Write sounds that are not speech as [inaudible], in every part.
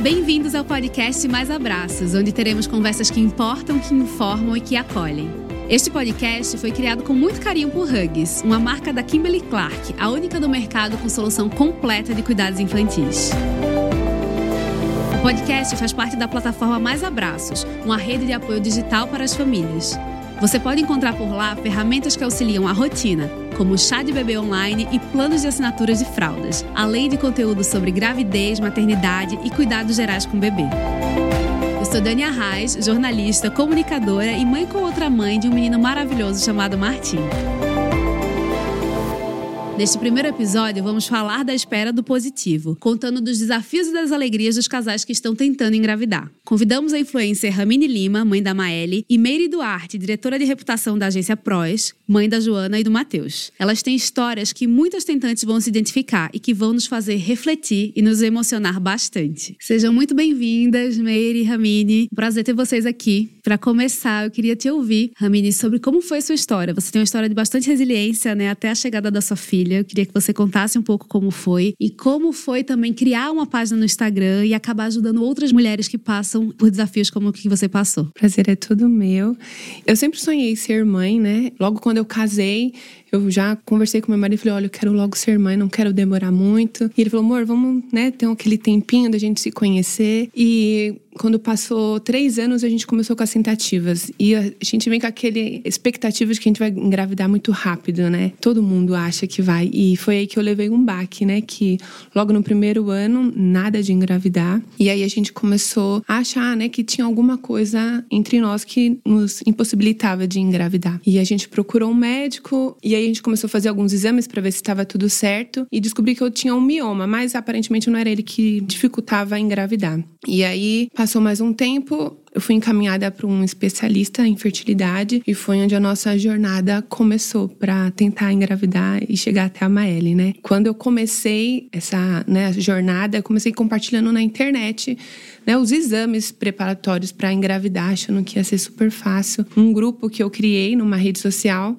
Bem-vindos ao podcast Mais Abraços, onde teremos conversas que importam, que informam e que acolhem. Este podcast foi criado com muito carinho por Hugs, uma marca da Kimberly Clark, a única do mercado com solução completa de cuidados infantis. O podcast faz parte da plataforma Mais Abraços, uma rede de apoio digital para as famílias. Você pode encontrar por lá ferramentas que auxiliam a rotina, como chá de bebê online e planos de assinaturas de fraldas, além de conteúdo sobre gravidez, maternidade e cuidados gerais com o bebê. Eu sou Dania Reis, jornalista, comunicadora e mãe com outra mãe de um menino maravilhoso chamado Martim. Neste primeiro episódio, vamos falar da espera do positivo, contando dos desafios e das alegrias dos casais que estão tentando engravidar. Convidamos a influencer Ramine Lima, mãe da Maeli, e Meire Duarte, diretora de reputação da agência Proes, mãe da Joana e do Matheus. Elas têm histórias que muitas tentantes vão se identificar e que vão nos fazer refletir e nos emocionar bastante. Sejam muito bem-vindas, Meire e Ramine. Prazer ter vocês aqui. Para começar, eu queria te ouvir, Ramine, sobre como foi a sua história. Você tem uma história de bastante resiliência, né, até a chegada da sua filha. Eu queria que você contasse um pouco como foi e como foi também criar uma página no Instagram e acabar ajudando outras mulheres que passam por desafios como o que você passou. Prazer é tudo meu. Eu sempre sonhei ser mãe, né? Logo quando eu casei, eu já conversei com meu marido e falei: olha, eu quero logo ser mãe, não quero demorar muito. E ele falou: amor, vamos, né, ter aquele tempinho da gente se conhecer. E quando passou três anos, a gente começou com as tentativas. E a gente vem com aquele expectativa de que a gente vai engravidar muito rápido, né? Todo mundo acha que vai. E foi aí que eu levei um baque, né? Que logo no primeiro ano, nada de engravidar. E aí a gente começou a achar, né, que tinha alguma coisa entre nós que nos impossibilitava de engravidar. E a gente procurou um médico e aí a gente começou a fazer alguns exames para ver se estava tudo certo e descobri que eu tinha um mioma, mas aparentemente não era ele que dificultava engravidar. E aí passou mais um tempo, eu fui encaminhada para um especialista em fertilidade e foi onde a nossa jornada começou para tentar engravidar e chegar até a Maeli, né? Quando eu comecei essa né, jornada, eu comecei compartilhando na internet né, os exames preparatórios para engravidar, achando que ia ser super fácil. Um grupo que eu criei numa rede social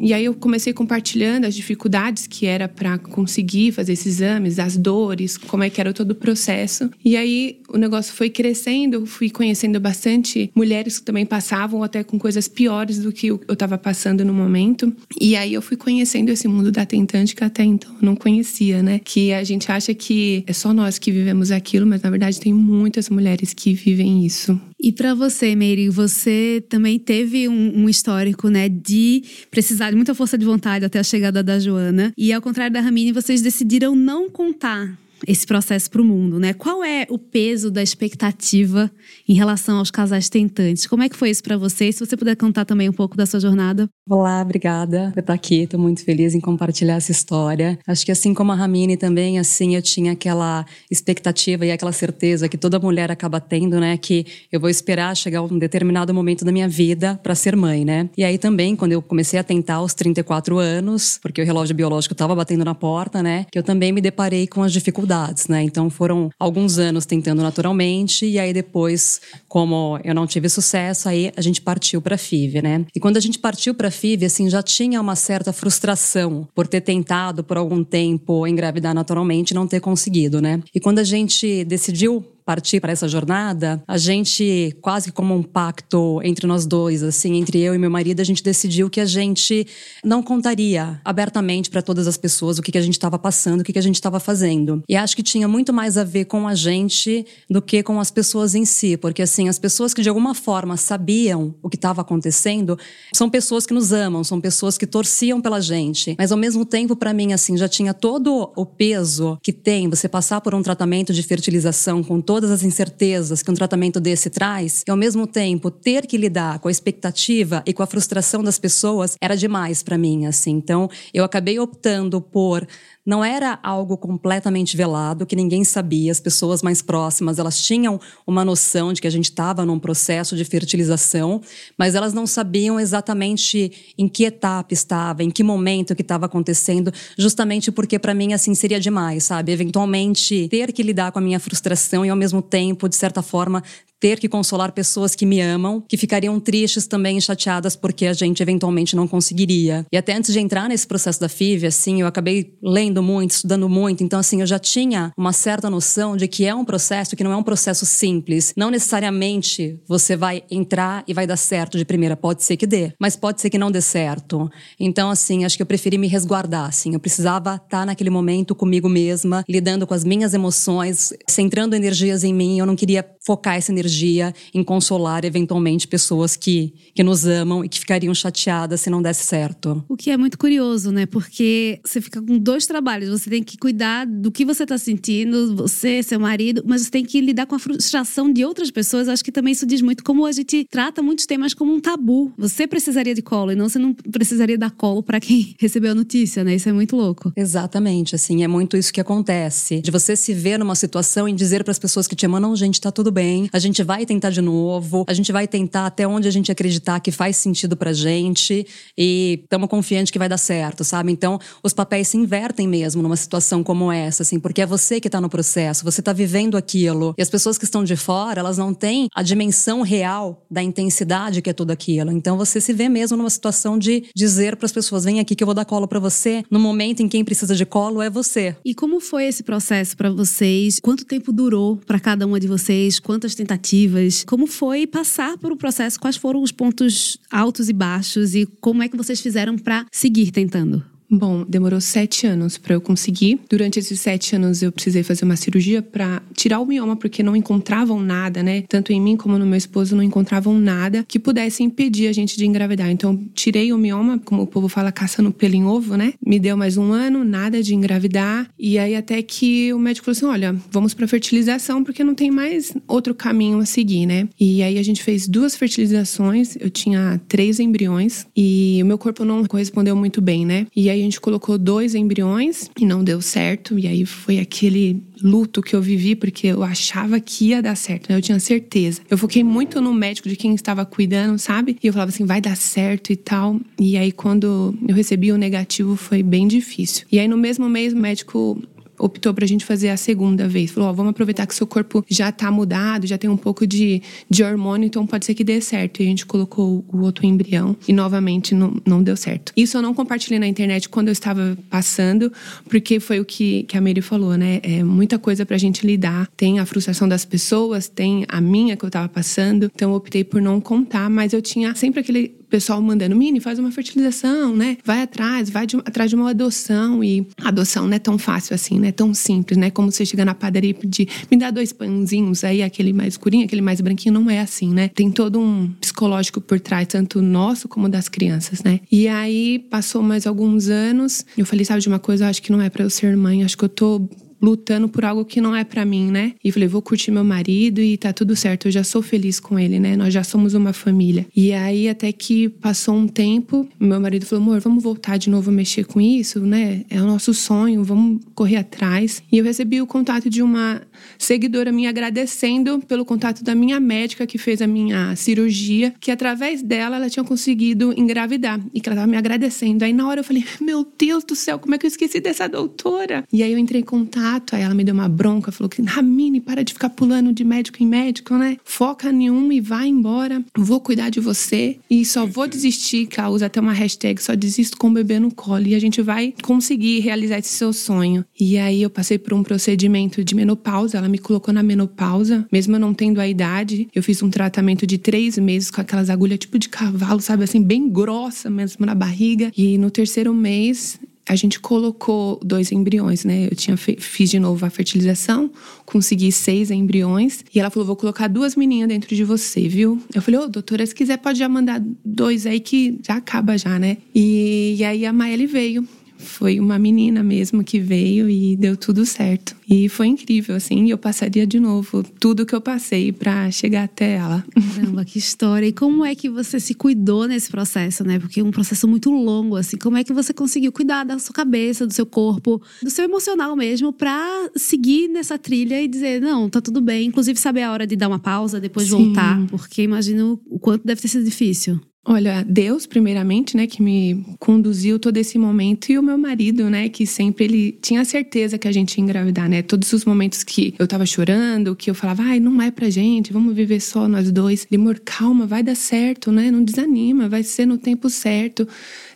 e aí eu comecei compartilhando as dificuldades que era para conseguir fazer esses exames, as dores, como é que era todo o processo. E aí o negócio foi crescendo, fui conhecendo bastante mulheres que também passavam até com coisas piores do que eu estava passando no momento. E aí eu fui conhecendo esse mundo da tentante que até então não conhecia, né? Que a gente acha que é só nós que vivemos aquilo, mas na verdade tem muitas mulheres que vivem isso. E para você, Meire, você também teve um, um, histórico, né, de precisar de muita força de vontade até a chegada da Joana. E ao contrário da Ramine, vocês decidiram não contar esse processo para o mundo, né? Qual é o peso da expectativa em relação aos casais tentantes? Como é que foi isso para vocês? Se você puder contar também um pouco da sua jornada. Olá, obrigada por estar aqui. Estou muito feliz em compartilhar essa história. Acho que assim como a Ramine também, assim, eu tinha aquela expectativa e aquela certeza que toda mulher acaba tendo, né? Que eu vou esperar chegar um determinado momento da minha vida para ser mãe, né? E aí também, quando eu comecei a tentar aos 34 anos, porque o relógio biológico estava batendo na porta, né? Que eu também me deparei com as dificuldades dificuldades, né? Então foram alguns anos tentando naturalmente e aí depois, como eu não tive sucesso, aí a gente partiu para FIV, né? E quando a gente partiu para FIV, assim, já tinha uma certa frustração por ter tentado por algum tempo engravidar naturalmente e não ter conseguido, né? E quando a gente decidiu partir para essa jornada, a gente, quase como um pacto entre nós dois, assim, entre eu e meu marido, a gente decidiu que a gente não contaria abertamente para todas as pessoas o que, que a gente estava passando, o que, que a gente estava fazendo. E acho que tinha muito mais a ver com a gente do que com as pessoas em si, porque assim, as pessoas que de alguma forma sabiam o que estava acontecendo são pessoas que nos amam, são pessoas que torciam pela gente. Mas ao mesmo tempo, para mim, assim, já tinha todo o peso que tem você passar por um tratamento de fertilização com todo todas as incertezas que um tratamento desse traz, e ao mesmo tempo ter que lidar com a expectativa e com a frustração das pessoas era demais para mim, assim. Então, eu acabei optando por não era algo completamente velado, que ninguém sabia, as pessoas mais próximas, elas tinham uma noção de que a gente estava num processo de fertilização, mas elas não sabiam exatamente em que etapa estava, em que momento que estava acontecendo, justamente porque para mim assim seria demais, sabe? Eventualmente ter que lidar com a minha frustração e ao mesmo tempo, de certa forma, ter que consolar pessoas que me amam, que ficariam tristes também e chateadas porque a gente eventualmente não conseguiria. E até antes de entrar nesse processo da FIV, assim, eu acabei lendo muito, estudando muito, então assim, eu já tinha uma certa noção de que é um processo que não é um processo simples. Não necessariamente você vai entrar e vai dar certo de primeira, pode ser que dê, mas pode ser que não dê certo. Então assim, acho que eu preferi me resguardar, assim, eu precisava estar naquele momento comigo mesma, lidando com as minhas emoções, centrando energias em mim, eu não queria focar essa energia em consolar eventualmente pessoas que, que nos amam e que ficariam chateadas se não desse certo. O que é muito curioso, né? Porque você fica com dois trabalhos. Você tem que cuidar do que você está sentindo, você, seu marido, mas você tem que lidar com a frustração de outras pessoas. Acho que também isso diz muito como a gente trata muitos temas como um tabu. Você precisaria de colo e não você não precisaria dar colo para quem [laughs] recebeu a notícia, né? Isso é muito louco. Exatamente, assim, é muito isso que acontece. De você se ver numa situação e dizer para as pessoas que te amam, não, gente, tá tudo bem. A gente vai tentar de novo. A gente vai tentar até onde a gente acreditar que faz sentido pra gente e estamos confiantes que vai dar certo, sabe? Então, os papéis se invertem mesmo numa situação como essa, assim, porque é você que tá no processo, você tá vivendo aquilo. E as pessoas que estão de fora, elas não têm a dimensão real da intensidade que é tudo aquilo. Então, você se vê mesmo numa situação de dizer para as pessoas: vem aqui que eu vou dar colo para você. No momento em quem precisa de colo é você. E como foi esse processo para vocês? Quanto tempo durou para cada uma de vocês? Quantas tentativas? Como foi passar por o processo? Quais foram os pontos altos e baixos? E como é que vocês fizeram para seguir tentando? Bom, demorou sete anos para eu conseguir. Durante esses sete anos, eu precisei fazer uma cirurgia para tirar o mioma, porque não encontravam nada, né? Tanto em mim como no meu esposo, não encontravam nada que pudesse impedir a gente de engravidar. Então, tirei o mioma, como o povo fala, caçando pelo em ovo, né? Me deu mais um ano, nada de engravidar. E aí, até que o médico falou assim: olha, vamos para fertilização, porque não tem mais outro caminho a seguir, né? E aí, a gente fez duas fertilizações. Eu tinha três embriões e o meu corpo não correspondeu muito bem, né? E aí, aí a gente colocou dois embriões e não deu certo. E aí foi aquele luto que eu vivi, porque eu achava que ia dar certo, né? Eu tinha certeza. Eu foquei muito no médico de quem estava cuidando, sabe? E eu falava assim, vai dar certo e tal. E aí quando eu recebi o negativo foi bem difícil. E aí no mesmo mês o médico optou pra gente fazer a segunda vez. Falou: ó, vamos aproveitar que seu corpo já tá mudado, já tem um pouco de, de hormônio, então pode ser que dê certo. E a gente colocou o outro embrião e novamente não, não deu certo. Isso eu não compartilhei na internet quando eu estava passando, porque foi o que, que a Mary falou, né? É muita coisa pra gente lidar. Tem a frustração das pessoas, tem a minha que eu tava passando, então eu optei por não contar, mas eu tinha sempre aquele pessoal mandando, Mini, faz uma fertilização, né? Vai atrás, vai de, atrás de uma adoção. E adoção não é tão fácil assim, né? Tão simples, né? Como você chegar na padaria e pedir, me dá dois pãozinhos, aí aquele mais escurinho, aquele mais branquinho, não é assim, né? Tem todo um psicológico por trás, tanto nosso como das crianças, né? E aí passou mais alguns anos, eu falei, sabe de uma coisa, eu acho que não é para eu ser mãe, acho que eu tô lutando por algo que não é para mim, né? E falei, vou curtir meu marido e tá tudo certo, eu já sou feliz com ele, né? Nós já somos uma família. E aí até que passou um tempo, meu marido falou: "Amor, vamos voltar de novo a mexer com isso, né? É o nosso sonho, vamos correr atrás". E eu recebi o contato de uma seguidora minha agradecendo pelo contato da minha médica que fez a minha cirurgia, que através dela ela tinha conseguido engravidar e que ela tava me agradecendo. Aí na hora eu falei: "Meu Deus do céu, como é que eu esqueci dessa doutora?". E aí eu entrei em contato contato. Aí ela me deu uma bronca, falou que, Ramine, para de ficar pulando de médico em médico, né? Foca um e vai embora. Vou cuidar de você e só vou desistir, que ela usa até uma hashtag, só desisto com o bebê no colo. E a gente vai conseguir realizar esse seu sonho. E aí eu passei por um procedimento de menopausa, ela me colocou na menopausa, mesmo eu não tendo a idade. Eu fiz um tratamento de três meses com aquelas agulhas tipo de cavalo, sabe assim, bem grossa mesmo na barriga. E no terceiro mês a gente colocou dois embriões, né? Eu tinha fiz de novo a fertilização, consegui seis embriões e ela falou: "Vou colocar duas meninas dentro de você, viu?". Eu falei: "Ô, oh, doutora, se quiser pode já mandar dois aí que já acaba já, né?". E, e aí a Maeli veio foi uma menina mesmo que veio e deu tudo certo. E foi incrível, assim, eu passaria de novo tudo que eu passei para chegar até ela. Caramba, que história. E como é que você se cuidou nesse processo, né? Porque é um processo muito longo, assim. Como é que você conseguiu cuidar da sua cabeça, do seu corpo, do seu emocional mesmo, para seguir nessa trilha e dizer, não, tá tudo bem. Inclusive, saber a hora de dar uma pausa, depois Sim. voltar. Porque imagino o quanto deve ter sido difícil. Olha, Deus, primeiramente, né, que me conduziu todo esse momento e o meu marido, né, que sempre ele tinha certeza que a gente ia engravidar, né? Todos os momentos que eu tava chorando, que eu falava, ai, não é pra gente, vamos viver só nós dois. Ele, amor, calma, vai dar certo, né? Não desanima, vai ser no tempo certo.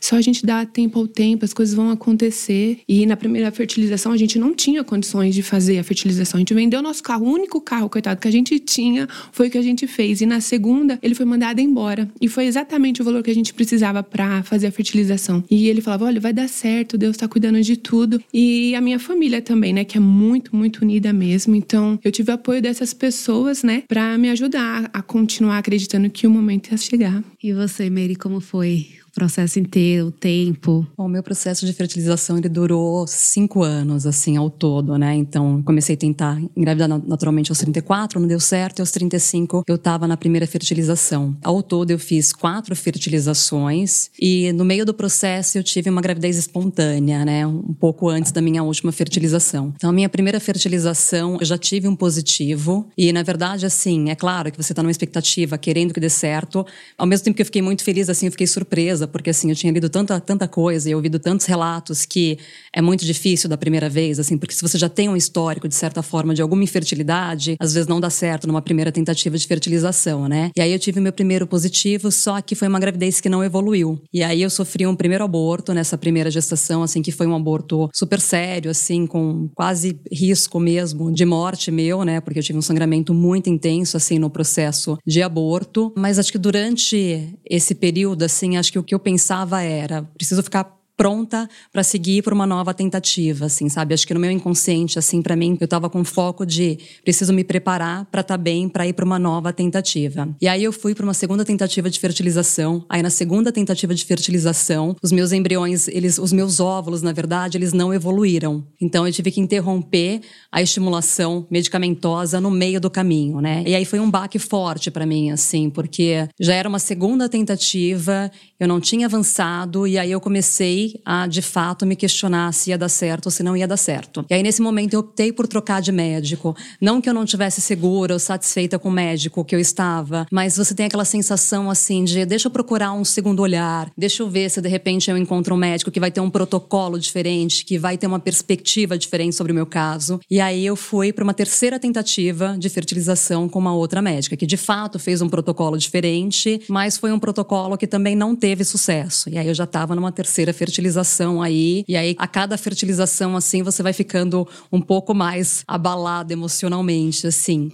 Só a gente dá tempo ao tempo, as coisas vão acontecer. E na primeira fertilização a gente não tinha condições de fazer a fertilização. A gente vendeu nosso carro, o único carro, coitado, que a gente tinha foi o que a gente fez. E na segunda, ele foi mandado embora. E foi exatamente o valor que a gente precisava para fazer a fertilização. E ele falava: olha, vai dar certo, Deus tá cuidando de tudo. E a minha família também, né, que é muito, muito unida mesmo. Então, eu tive apoio dessas pessoas, né, para me ajudar a continuar acreditando que o momento ia chegar. E você, Mary, como foi processo inteiro, o tempo? Bom, o meu processo de fertilização ele durou cinco anos, assim, ao todo, né? Então, comecei a tentar engravidar naturalmente aos 34, não deu certo, e aos 35 eu estava na primeira fertilização. Ao todo, eu fiz quatro fertilizações e no meio do processo eu tive uma gravidez espontânea, né? Um pouco antes da minha última fertilização. Então, a minha primeira fertilização, eu já tive um positivo e, na verdade, assim, é claro que você está numa expectativa, querendo que dê certo. Ao mesmo tempo que eu fiquei muito feliz, assim, eu fiquei surpresa surpresa, porque assim, eu tinha lido tanta, tanta coisa e ouvido tantos relatos que é muito difícil da primeira vez, assim, porque se você já tem um histórico, de certa forma, de alguma infertilidade, às vezes não dá certo numa primeira tentativa de fertilização, né? E aí eu tive meu primeiro positivo, só que foi uma gravidez que não evoluiu. E aí eu sofri um primeiro aborto nessa primeira gestação, assim, que foi um aborto super sério, assim, com quase risco mesmo de morte meu, né? Porque eu tive um sangramento muito intenso, assim, no processo de aborto. Mas acho que durante esse período, assim, acho que o que eu pensava era: preciso ficar pronta para seguir por uma nova tentativa, assim, sabe? Acho que no meu inconsciente, assim, para mim, eu tava com foco de preciso me preparar para estar tá bem para ir para uma nova tentativa. E aí eu fui para uma segunda tentativa de fertilização. Aí na segunda tentativa de fertilização, os meus embriões, eles, os meus óvulos, na verdade, eles não evoluíram. Então eu tive que interromper a estimulação medicamentosa no meio do caminho, né? E aí foi um baque forte para mim, assim, porque já era uma segunda tentativa, eu não tinha avançado e aí eu comecei a, de fato, me questionar se ia dar certo ou se não ia dar certo. E aí, nesse momento, eu optei por trocar de médico. Não que eu não tivesse segura ou satisfeita com o médico que eu estava, mas você tem aquela sensação, assim, de deixa eu procurar um segundo olhar, deixa eu ver se de repente eu encontro um médico que vai ter um protocolo diferente, que vai ter uma perspectiva diferente sobre o meu caso. E aí eu fui para uma terceira tentativa de fertilização com uma outra médica, que de fato fez um protocolo diferente, mas foi um protocolo que também não teve sucesso. E aí eu já estava numa terceira fertilização fertilização aí. E aí, a cada fertilização, assim, você vai ficando um pouco mais abalada emocionalmente, assim.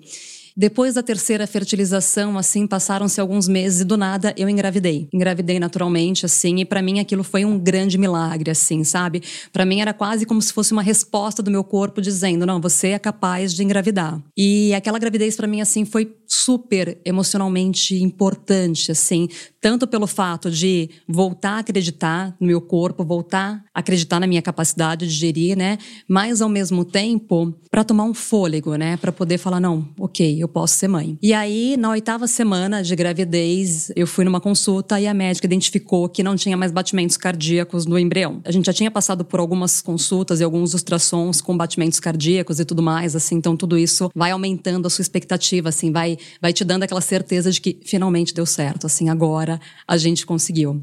Depois da terceira fertilização, assim, passaram-se alguns meses e do nada eu engravidei. Engravidei naturalmente, assim, e para mim aquilo foi um grande milagre, assim, sabe? Para mim era quase como se fosse uma resposta do meu corpo dizendo: "Não, você é capaz de engravidar". E aquela gravidez para mim assim foi super emocionalmente importante, assim, tanto pelo fato de voltar a acreditar no meu corpo, voltar a acreditar na minha capacidade de gerir, né? Mas ao mesmo tempo, para tomar um fôlego, né? Para poder falar, não, ok, eu posso ser mãe. E aí, na oitava semana de gravidez, eu fui numa consulta e a médica identificou que não tinha mais batimentos cardíacos no embrião. A gente já tinha passado por algumas consultas e alguns ultrassons com batimentos cardíacos e tudo mais, assim, então tudo isso vai aumentando a sua expectativa, assim, vai, vai te dando aquela certeza de que finalmente deu certo, assim, agora a gente conseguiu.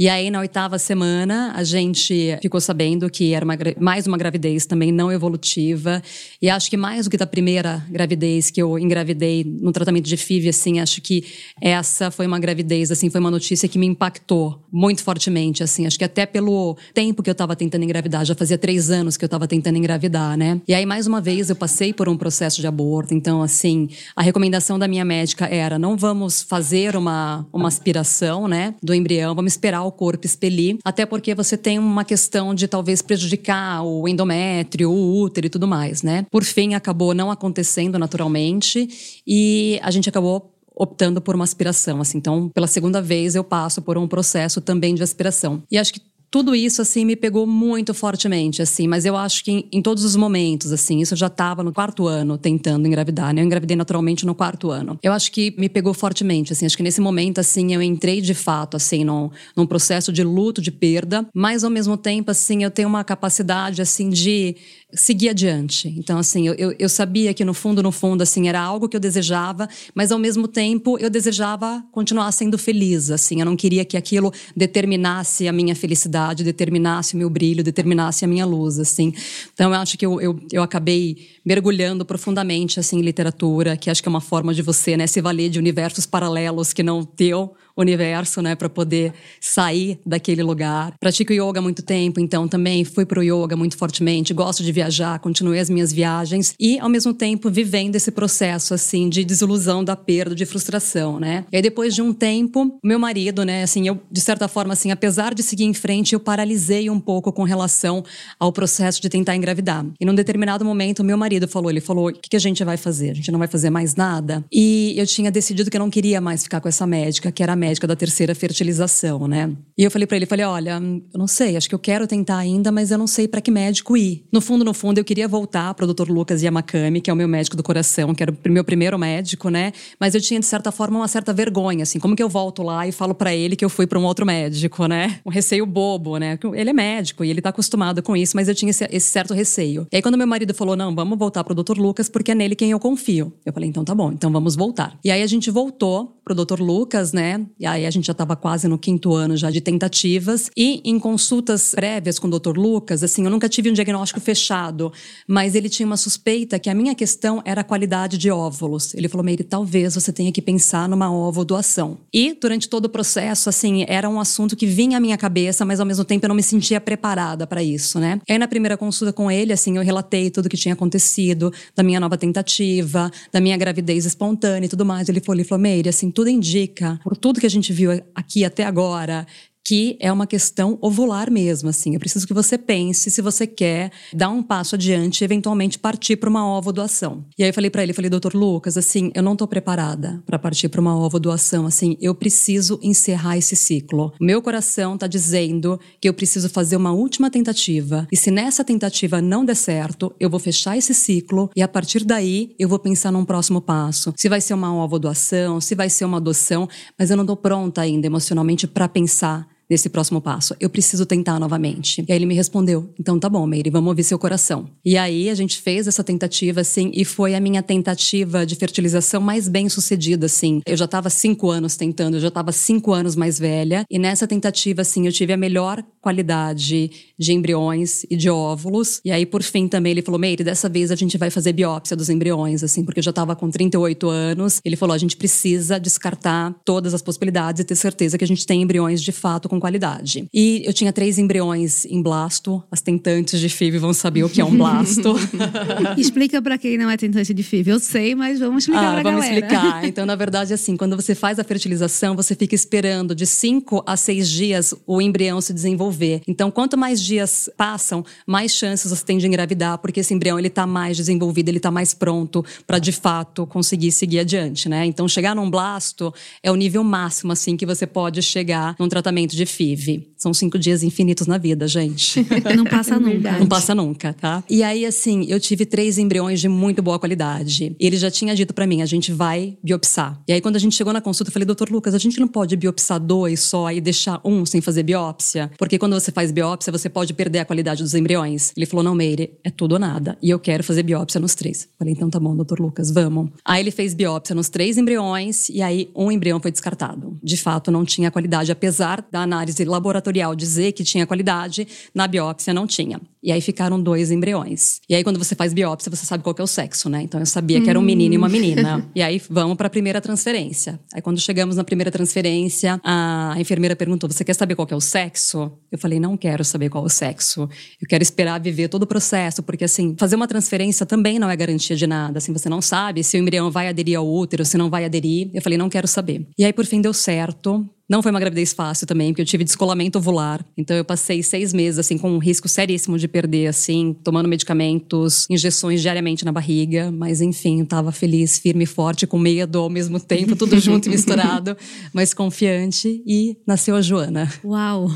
E aí, na oitava semana, a gente ficou sabendo que era uma, mais uma gravidez também não evolutiva. E acho que mais do que da primeira gravidez que eu engravidei no tratamento de FIV, assim, acho que essa foi uma gravidez, assim, foi uma notícia que me impactou muito fortemente, assim. Acho que até pelo tempo que eu estava tentando engravidar, já fazia três anos que eu estava tentando engravidar, né? E aí, mais uma vez, eu passei por um processo de aborto. Então, assim, a recomendação da minha médica era: não vamos fazer uma, uma aspiração né, do embrião, vamos esperar o corpo expelir, até porque você tem uma questão de talvez prejudicar o endométrio, o útero e tudo mais, né? Por fim, acabou não acontecendo naturalmente e a gente acabou optando por uma aspiração, assim. Então, pela segunda vez eu passo por um processo também de aspiração. E acho que tudo isso assim me pegou muito fortemente assim. Mas eu acho que em, em todos os momentos assim isso eu já estava no quarto ano tentando engravidar né? Eu engravidei naturalmente no quarto ano. Eu acho que me pegou fortemente assim. Acho que nesse momento assim eu entrei de fato assim num, num processo de luto de perda. Mas ao mesmo tempo assim eu tenho uma capacidade assim de seguir adiante. Então, assim, eu, eu, sabia que no fundo, no fundo, assim, era algo que eu desejava, mas ao mesmo tempo eu desejava continuar sendo feliz, assim. Eu não queria que aquilo determinasse a minha felicidade, determinasse o meu brilho, determinasse a minha luz, assim. Então, eu acho que eu, eu, eu acabei mergulhando profundamente, assim, em literatura, que acho que é uma forma de você, né, se valer de universos paralelos que não teu, universo, né, para poder sair daquele lugar. Pratico yoga há muito tempo, então também fui pro yoga muito fortemente, gosto de viajar, continuei as minhas viagens e ao mesmo tempo vivendo esse processo assim de desilusão, da perda, de frustração, né? E aí depois de um tempo, meu marido, né, assim, eu de certa forma assim, apesar de seguir em frente, eu paralisei um pouco com relação ao processo de tentar engravidar. E num determinado momento, meu marido falou, ele falou: "O que, que a gente vai fazer? A gente não vai fazer mais nada?" E eu tinha decidido que eu não queria mais ficar com essa médica, que era a médica médica da terceira fertilização, né? E eu falei para ele, falei, olha, eu não sei, acho que eu quero tentar ainda, mas eu não sei para que médico ir. No fundo, no fundo, eu queria voltar para o Dr. Lucas Yamakami, que é o meu médico do coração, que era o meu primeiro médico, né? Mas eu tinha de certa forma uma certa vergonha, assim, como que eu volto lá e falo para ele que eu fui para um outro médico, né? Um receio bobo, né? Ele é médico e ele tá acostumado com isso, mas eu tinha esse, esse certo receio. E aí quando meu marido falou, não, vamos voltar pro Dr. Lucas porque é nele quem eu confio. Eu falei, então tá bom, então vamos voltar. E aí a gente voltou pro Dr. Lucas, né? E aí a gente já estava quase no quinto ano já de tentativas. E em consultas prévias com o Dr. Lucas, assim, eu nunca tive um diagnóstico fechado, mas ele tinha uma suspeita que a minha questão era a qualidade de óvulos. Ele falou, Meire, talvez você tenha que pensar numa ovo doação. E durante todo o processo, assim, era um assunto que vinha à minha cabeça, mas ao mesmo tempo eu não me sentia preparada para isso, né? E aí na primeira consulta com ele, assim, eu relatei tudo o que tinha acontecido, da minha nova tentativa, da minha gravidez espontânea e tudo mais. Ele falou, ele falou, Meire, assim, tudo indica, por tudo que a gente viu aqui até agora que é uma questão ovular mesmo, assim. Eu preciso que você pense se você quer dar um passo adiante e eventualmente partir para uma ovo doação. E aí eu falei para ele, falei, doutor Lucas, assim, eu não estou preparada para partir para uma ovo doação, assim, eu preciso encerrar esse ciclo. Meu coração está dizendo que eu preciso fazer uma última tentativa. E se nessa tentativa não der certo, eu vou fechar esse ciclo e a partir daí eu vou pensar num próximo passo. Se vai ser uma ovo doação, se vai ser uma adoção, mas eu não estou pronta ainda emocionalmente para pensar nesse próximo passo. Eu preciso tentar novamente. E aí ele me respondeu: então tá bom, Meire, vamos ouvir seu coração. E aí a gente fez essa tentativa, assim, e foi a minha tentativa de fertilização mais bem sucedida, assim. Eu já estava cinco anos tentando, eu já estava cinco anos mais velha. E nessa tentativa, assim, eu tive a melhor qualidade de embriões e de óvulos. E aí, por fim, também ele falou: Meire, dessa vez a gente vai fazer biópsia dos embriões, assim, porque eu já estava com 38 anos. Ele falou: a gente precisa descartar todas as possibilidades e ter certeza que a gente tem embriões de fato com qualidade. E eu tinha três embriões em blasto. As tentantes de FIV vão saber o que é um blasto. [laughs] Explica para quem não é tentante de FIV. Eu sei, mas vamos explicar ah, pra vamos galera. explicar. Então, na [laughs] verdade, assim, quando você faz a fertilização, você fica esperando de cinco a seis dias o embrião se desenvolver. Então, quanto mais dias passam, mais chances você tem de engravidar, porque esse embrião ele tá mais desenvolvido, ele tá mais pronto para de fato conseguir seguir adiante, né? Então, chegar num blasto é o nível máximo assim que você pode chegar num tratamento de FIV. São cinco dias infinitos na vida, gente. [laughs] Não passa nunca. Não passa nunca, tá? E aí, assim, eu tive três embriões de muito boa qualidade. Ele já tinha dito para mim, a gente vai biopsar. E aí, quando a gente chegou na consulta, eu falei, doutor Lucas, a gente não pode biopsar dois só e deixar um sem fazer biópsia? Porque quando você faz biópsia, você pode perder a qualidade dos embriões. Ele falou, não, Meire, é tudo ou nada. E eu quero fazer biópsia nos três. Falei, então tá bom, doutor Lucas, vamos. Aí ele fez biópsia nos três embriões e aí um embrião foi descartado. De fato, não tinha qualidade, apesar da análise laboratorial dizer que tinha qualidade, na biópsia não tinha. E aí ficaram dois embriões. E aí, quando você faz biópsia, você sabe qual é o sexo, né? Então eu sabia que era um menino e uma menina. e aí vamos para a primeira transferência. Aí, quando chegamos na primeira transferência, a enfermeira perguntou: Você quer saber qual é o sexo? Eu falei: Não quero saber qual é o sexo. Eu quero esperar viver todo o processo, porque assim, fazer uma transferência também não é garantia de nada. Assim, você não sabe se o embrião vai aderir ao útero, se não vai aderir. Eu falei: Não quero saber. E aí, por fim, deu certo. Não foi uma gravidez fácil também, porque eu tive descolamento ovular. Então eu passei seis meses, assim, com um risco seríssimo de perder, assim, tomando medicamentos, injeções diariamente na barriga. Mas enfim, eu tava feliz, firme e forte, com medo ao mesmo tempo, tudo [laughs] junto e misturado, mas confiante. E nasceu a Joana. Uau!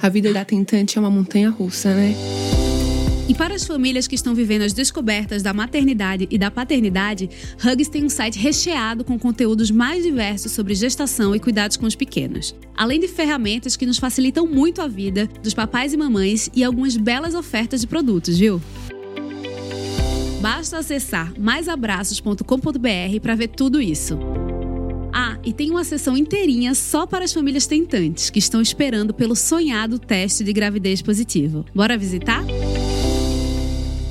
a vida da tentante é uma montanha russa, né? E para as famílias que estão vivendo as descobertas da maternidade e da paternidade, Hugs tem um site recheado com conteúdos mais diversos sobre gestação e cuidados com os pequenos. Além de ferramentas que nos facilitam muito a vida dos papais e mamães e algumas belas ofertas de produtos, viu? Basta acessar maisabraços.com.br para ver tudo isso. Ah, e tem uma sessão inteirinha só para as famílias tentantes que estão esperando pelo sonhado teste de gravidez positivo. Bora visitar?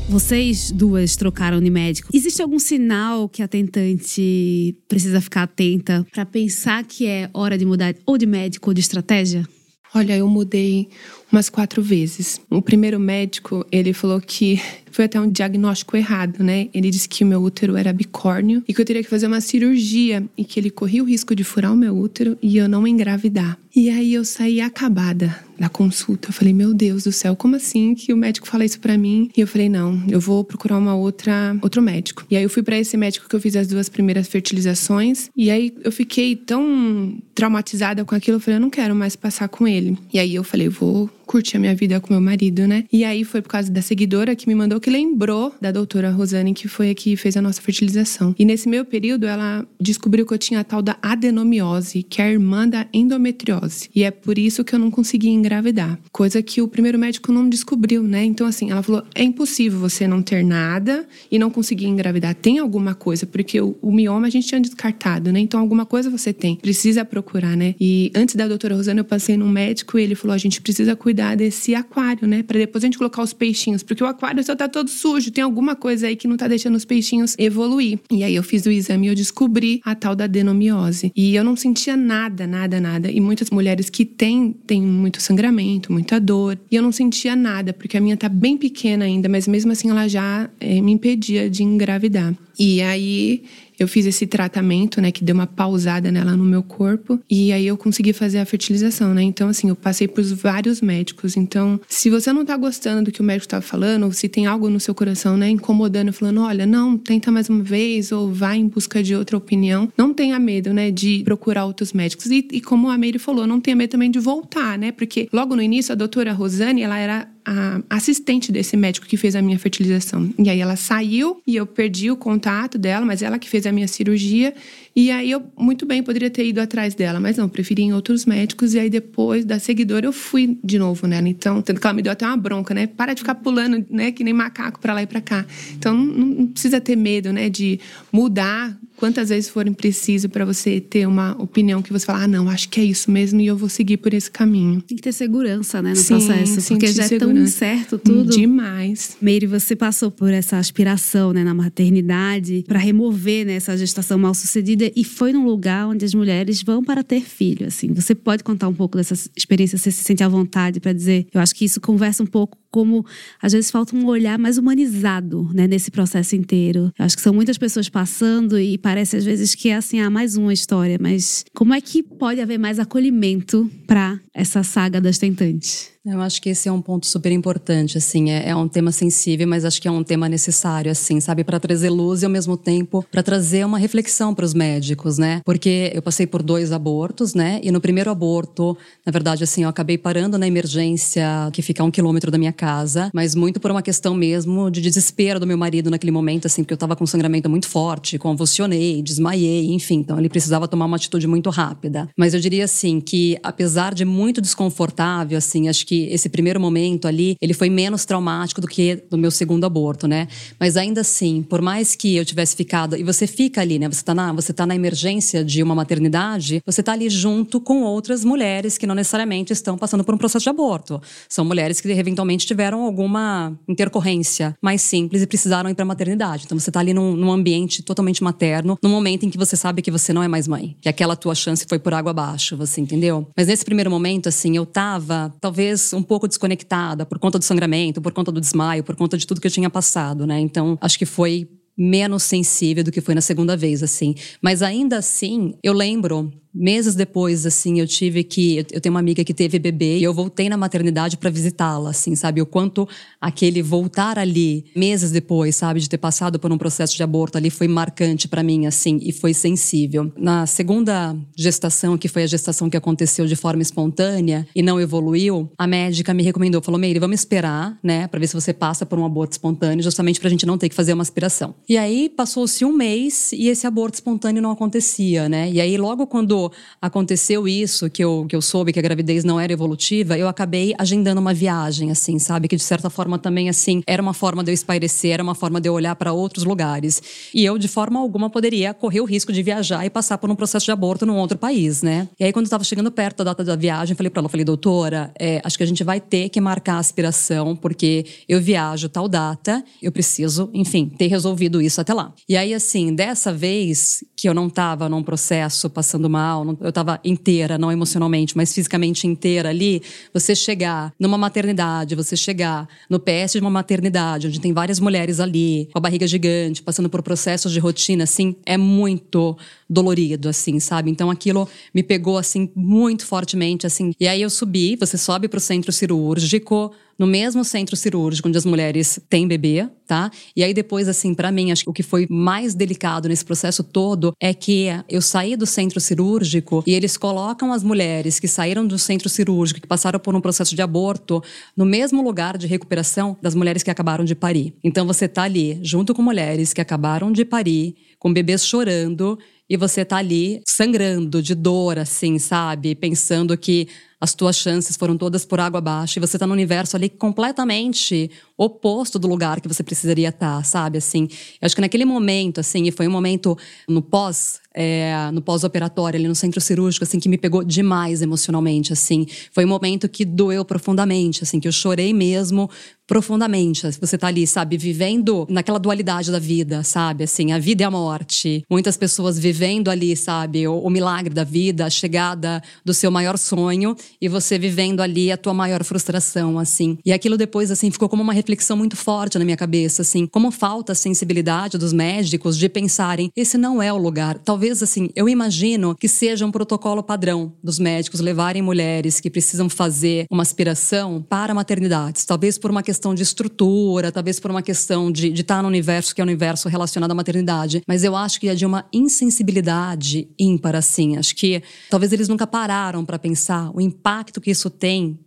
Vocês duas trocaram de médico. Existe algum sinal que a tentante precisa ficar atenta para pensar que é hora de mudar ou de médico ou de estratégia? Olha, eu mudei umas quatro vezes. O primeiro médico, ele falou que foi até um diagnóstico errado, né? Ele disse que o meu útero era bicórnio e que eu teria que fazer uma cirurgia e que ele corria o risco de furar o meu útero e eu não engravidar. E aí eu saí acabada da consulta. Eu falei, meu Deus do céu, como assim que o médico fala isso para mim? E eu falei, não, eu vou procurar uma outra outro médico. E aí eu fui para esse médico que eu fiz as duas primeiras fertilizações. E aí eu fiquei tão traumatizada com aquilo, eu falei, eu não quero mais passar com ele. E aí eu falei, vou curtir a minha vida com meu marido, né? E aí foi por causa da seguidora que me mandou que lembrou da doutora Rosane, que foi a que fez a nossa fertilização. E nesse meu período, ela descobriu que eu tinha a tal da adenomiose, que é a irmã da endometriose. E é por isso que eu não conseguia engravidar. Coisa que o primeiro médico não descobriu, né? Então, assim, ela falou: é impossível você não ter nada e não conseguir engravidar. Tem alguma coisa, porque o, o mioma a gente tinha descartado, né? Então, alguma coisa você tem. Precisa procurar, né? E antes da doutora Rosane, eu passei num médico e ele falou: a gente precisa cuidar cuidar desse aquário, né? Para depois a gente colocar os peixinhos, porque o aquário só tá todo sujo, tem alguma coisa aí que não tá deixando os peixinhos evoluir. E aí eu fiz o exame e eu descobri a tal da adenomiose. E eu não sentia nada, nada, nada. E muitas mulheres que têm, têm muito sangramento, muita dor. E eu não sentia nada, porque a minha tá bem pequena ainda, mas mesmo assim ela já é, me impedia de engravidar. E aí eu fiz esse tratamento, né, que deu uma pausada nela no meu corpo, e aí eu consegui fazer a fertilização, né? Então, assim, eu passei por vários médicos. Então, se você não tá gostando do que o médico tá falando, ou se tem algo no seu coração, né, incomodando, falando, olha, não, tenta mais uma vez, ou vai em busca de outra opinião, não tenha medo, né, de procurar outros médicos. E, e como a Meire falou, não tenha medo também de voltar, né? Porque logo no início, a doutora Rosane, ela era a assistente desse médico que fez a minha fertilização. E aí ela saiu e eu perdi o contato dela, mas ela que fez a minha cirurgia. E aí eu muito bem poderia ter ido atrás dela, mas não, preferi em outros médicos. E aí depois da seguidora eu fui de novo nela. Então, tanto que ela me deu até uma bronca, né? Para de ficar pulando, né? Que nem macaco para lá e para cá. Então não, não precisa ter medo, né? De mudar quantas vezes forem preciso para você ter uma opinião que você fala, ah, não, acho que é isso mesmo e eu vou seguir por esse caminho. Tem que ter segurança, né, no sim, processo, sim, porque já é tão incerto tudo. Demais. Meire, você passou por essa aspiração, né, na maternidade para remover né, essa gestação mal sucedida e foi num lugar onde as mulheres vão para ter filho, assim. Você pode contar um pouco dessa experiência, você se sente à vontade para dizer? Eu acho que isso conversa um pouco como às vezes falta um olhar mais humanizado, né, nesse processo inteiro. Eu acho que são muitas pessoas passando e parece às vezes que é assim, ah, mais uma história, mas como é que pode haver mais acolhimento para essa saga das tentantes? Eu acho que esse é um ponto super importante, assim, é, é um tema sensível, mas acho que é um tema necessário, assim, sabe, para trazer luz e ao mesmo tempo para trazer uma reflexão para os médicos, né? Porque eu passei por dois abortos, né? E no primeiro aborto, na verdade, assim, eu acabei parando na emergência que fica a um quilômetro da minha casa, mas muito por uma questão mesmo de desespero do meu marido naquele momento, assim, porque eu estava com um sangramento muito forte, convulsionei, desmaiei, enfim, então ele precisava tomar uma atitude muito rápida. Mas eu diria assim que apesar de muito desconfortável, assim, acho que que esse primeiro momento ali, ele foi menos traumático do que do meu segundo aborto, né? Mas ainda assim, por mais que eu tivesse ficado, e você fica ali, né? Você tá na, você tá na emergência de uma maternidade, você tá ali junto com outras mulheres que não necessariamente estão passando por um processo de aborto. São mulheres que eventualmente tiveram alguma intercorrência mais simples e precisaram ir para maternidade. Então você tá ali num, num ambiente totalmente materno, num momento em que você sabe que você não é mais mãe, que aquela tua chance foi por água abaixo, você entendeu? Mas nesse primeiro momento, assim, eu tava talvez um pouco desconectada por conta do sangramento, por conta do desmaio, por conta de tudo que eu tinha passado, né? Então, acho que foi menos sensível do que foi na segunda vez, assim. Mas ainda assim, eu lembro meses depois, assim, eu tive que. Eu tenho uma amiga que teve bebê e eu voltei na maternidade para visitá-la, assim, sabe? O quanto aquele voltar ali, meses depois, sabe? De ter passado por um processo de aborto ali foi marcante para mim, assim, e foi sensível. Na segunda gestação, que foi a gestação que aconteceu de forma espontânea e não evoluiu, a médica me recomendou, falou: Meire, vamos esperar, né, para ver se você passa por um aborto espontâneo, justamente pra gente não ter que fazer uma aspiração. E aí passou-se um mês e esse aborto espontâneo não acontecia, né? E aí, logo quando aconteceu isso, que eu, que eu soube que a gravidez não era evolutiva, eu acabei agendando uma viagem, assim, sabe? Que de certa forma também, assim, era uma forma de eu espairecer, era uma forma de eu olhar para outros lugares. E eu, de forma alguma, poderia correr o risco de viajar e passar por um processo de aborto num outro país, né? E aí, quando estava chegando perto da data da viagem, falei para ela, falei, doutora, é, acho que a gente vai ter que marcar a aspiração, porque eu viajo tal data, eu preciso, enfim, ter resolvido isso até lá. E aí, assim, dessa vez que eu não estava num processo passando mal, eu estava inteira, não emocionalmente, mas fisicamente inteira ali, você chegar numa maternidade, você chegar no PS de uma maternidade, onde tem várias mulheres ali, com a barriga gigante, passando por processos de rotina, assim, é muito dolorido, assim, sabe? Então aquilo me pegou, assim, muito fortemente, assim. E aí eu subi, você sobe para o centro cirúrgico, no mesmo centro cirúrgico onde as mulheres têm bebê, tá? E aí depois, assim, para mim, acho que o que foi mais delicado nesse processo todo é que eu saí do centro cirúrgico e eles colocam as mulheres que saíram do centro cirúrgico, que passaram por um processo de aborto, no mesmo lugar de recuperação das mulheres que acabaram de parir. Então você tá ali junto com mulheres que acabaram de parir, com bebês chorando e você tá ali sangrando de dor, assim, sabe? Pensando que as tuas chances foram todas por água abaixo e você tá no universo ali completamente oposto do lugar que você precisaria estar, tá, sabe? Assim, eu acho que naquele momento, assim, e foi um momento no pós, é, no pós-operatório, ali no centro cirúrgico, assim, que me pegou demais emocionalmente, assim. Foi um momento que doeu profundamente, assim, que eu chorei mesmo profundamente. Você tá ali, sabe, vivendo naquela dualidade da vida, sabe? Assim, a vida e a morte. Muitas pessoas vivendo ali, sabe, o, o milagre da vida, a chegada do seu maior sonho e você vivendo ali a tua maior frustração, assim. E aquilo depois, assim, ficou como uma reflexão muito forte na minha cabeça, assim, como falta a sensibilidade dos médicos de pensarem, esse não é o lugar. Talvez, assim, eu imagino que seja um protocolo padrão dos médicos levarem mulheres que precisam fazer uma aspiração para maternidades. Talvez por uma questão de estrutura, talvez por uma questão de, de estar no universo que é o um universo relacionado à maternidade. Mas eu acho que é de uma insensibilidade ímpar, assim. Acho que talvez eles nunca pararam para pensar o impacto que isso tem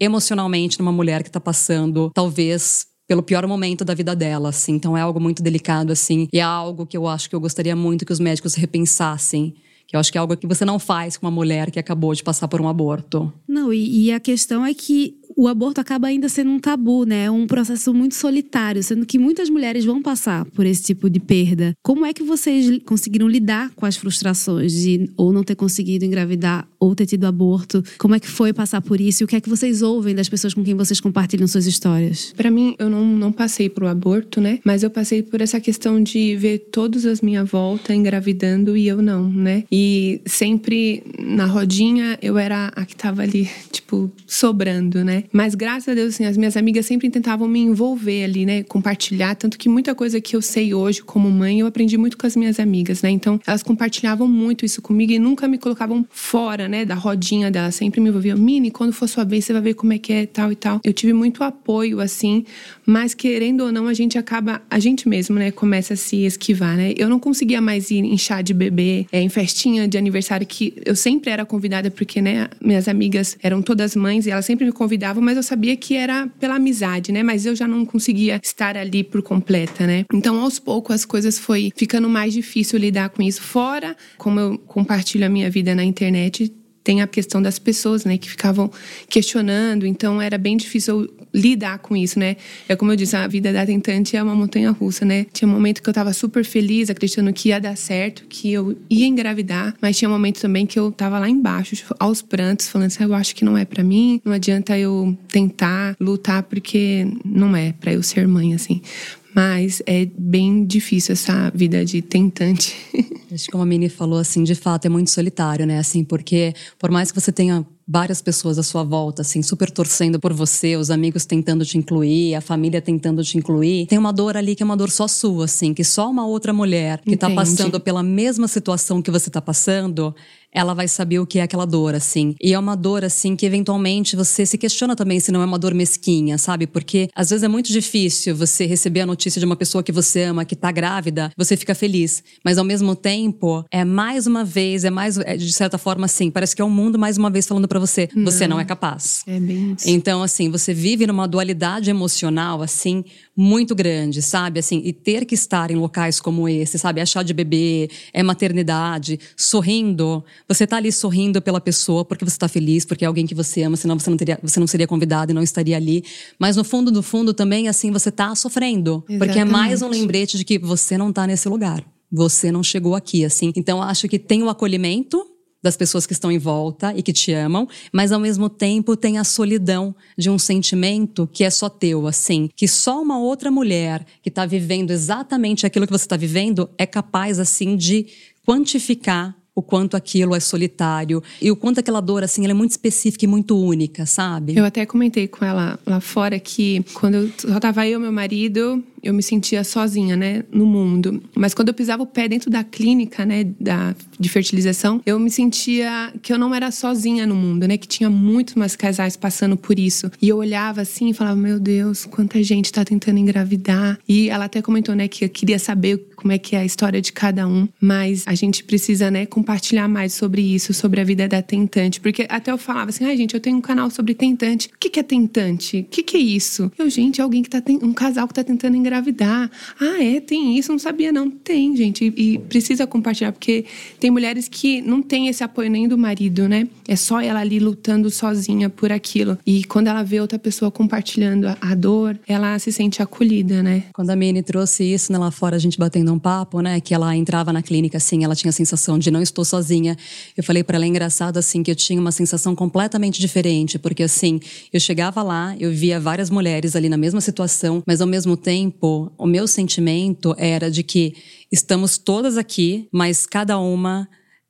emocionalmente numa mulher que está passando, talvez pelo pior momento da vida dela, assim. Então é algo muito delicado, assim. E é algo que eu acho que eu gostaria muito que os médicos repensassem. Que eu acho que é algo que você não faz com uma mulher que acabou de passar por um aborto. Não, e, e a questão é que o aborto acaba ainda sendo um tabu, né? É um processo muito solitário, sendo que muitas mulheres vão passar por esse tipo de perda. Como é que vocês conseguiram lidar com as frustrações de ou não ter conseguido engravidar ou ter tido aborto? Como é que foi passar por isso? E o que é que vocês ouvem das pessoas com quem vocês compartilham suas histórias? Para mim, eu não, não passei por aborto, né? Mas eu passei por essa questão de ver todos as minha volta engravidando e eu não, né? E sempre na rodinha eu era a que tava ali, [laughs] tipo, sobrando, né? Mas graças a Deus, assim, as minhas amigas sempre tentavam me envolver ali, né? Compartilhar. Tanto que muita coisa que eu sei hoje como mãe, eu aprendi muito com as minhas amigas, né? Então, elas compartilhavam muito isso comigo e nunca me colocavam fora, né? Da rodinha delas. Sempre me envolviam. Mini, quando for sua vez, você vai ver como é que é, tal e tal. Eu tive muito apoio, assim. Mas, querendo ou não, a gente acaba... A gente mesmo, né? Começa a se esquivar, né? Eu não conseguia mais ir em chá de bebê, é, em festinha de aniversário, que eu sempre era convidada, porque, né? Minhas amigas eram todas mães e elas sempre me convidavam mas eu sabia que era pela amizade, né? Mas eu já não conseguia estar ali por completa, né? Então, aos poucos, as coisas foi ficando mais difícil lidar com isso. Fora, como eu compartilho a minha vida na internet, tem a questão das pessoas, né, que ficavam questionando, então era bem difícil lidar com isso, né? É como eu disse, a vida da tentante é uma montanha russa, né? Tinha um momento que eu tava super feliz, acreditando que ia dar certo, que eu ia engravidar, mas tinha um momento também que eu tava lá embaixo, aos prantos, falando assim, ah, eu acho que não é para mim, não adianta eu tentar lutar porque não é para eu ser mãe assim. Mas é bem difícil essa vida de tentante. [laughs] Acho que como a Mini falou, assim, de fato é muito solitário, né? Assim, porque por mais que você tenha várias pessoas à sua volta, assim, super torcendo por você, os amigos tentando te incluir, a família tentando te incluir. Tem uma dor ali que é uma dor só sua, assim, que só uma outra mulher que tá Entendi. tá passando pela mesma situação que você tá passando, ela vai saber o que é aquela dor, assim. E é uma dor, assim, que eventualmente você se questiona também se não é uma dor mesquinha, sabe? Porque às vezes é muito difícil você receber a notícia de uma pessoa que você ama, que tá grávida, você fica feliz. Mas ao mesmo tempo, é mais uma vez, é mais, é, de certa forma, assim, parece que é o mundo mais uma vez falando para você, você não é capaz. É bem isso. Então, assim, você vive numa dualidade emocional, assim, muito grande, sabe? Assim, e ter que estar em locais como esse, sabe? É chá de bebê, é maternidade, sorrindo. Você tá ali sorrindo pela pessoa porque você tá feliz, porque é alguém que você ama, senão você não teria, você não seria convidado e não estaria ali. Mas no fundo, no fundo também, assim, você tá sofrendo. Exatamente. Porque é mais um lembrete de que você não tá nesse lugar. Você não chegou aqui, assim. Então, acho que tem o acolhimento das pessoas que estão em volta e que te amam, mas ao mesmo tempo tem a solidão de um sentimento que é só teu, assim, que só uma outra mulher que está vivendo exatamente aquilo que você está vivendo é capaz, assim, de quantificar o quanto aquilo é solitário e o quanto aquela dor, assim, ela é muito específica e muito única, sabe? Eu até comentei com ela lá fora que quando eu só tava eu meu marido, eu me sentia sozinha, né, no mundo. Mas quando eu pisava o pé dentro da clínica, né, da, de fertilização, eu me sentia que eu não era sozinha no mundo, né, que tinha muitos mais casais passando por isso. E eu olhava assim e falava, meu Deus, quanta gente tá tentando engravidar. E ela até comentou, né, que eu queria saber como é que é a história de cada um, mas a gente precisa, né, compartilhar mais sobre isso, sobre a vida da tentante, porque até eu falava assim, ai, ah, gente, eu tenho um canal sobre tentante. O que, que é tentante? O que, que é isso? Eu, gente, é alguém que tá um casal que tá tentando engravidar engravidar. Ah, é, tem isso, não sabia não. Tem, gente, e, e precisa compartilhar, porque tem mulheres que não têm esse apoio nem do marido, né? É só ela ali lutando sozinha por aquilo. E quando ela vê outra pessoa compartilhando a, a dor, ela se sente acolhida, né? Quando a Mini trouxe isso, né, lá fora, a gente batendo um papo, né? Que ela entrava na clínica, assim, ela tinha a sensação de não estou sozinha. Eu falei para ela, é engraçado, assim, que eu tinha uma sensação completamente diferente, porque, assim, eu chegava lá, eu via várias mulheres ali na mesma situação, mas ao mesmo tempo, tempo, o meu sentimento era de que estamos todas aqui, mas cada uma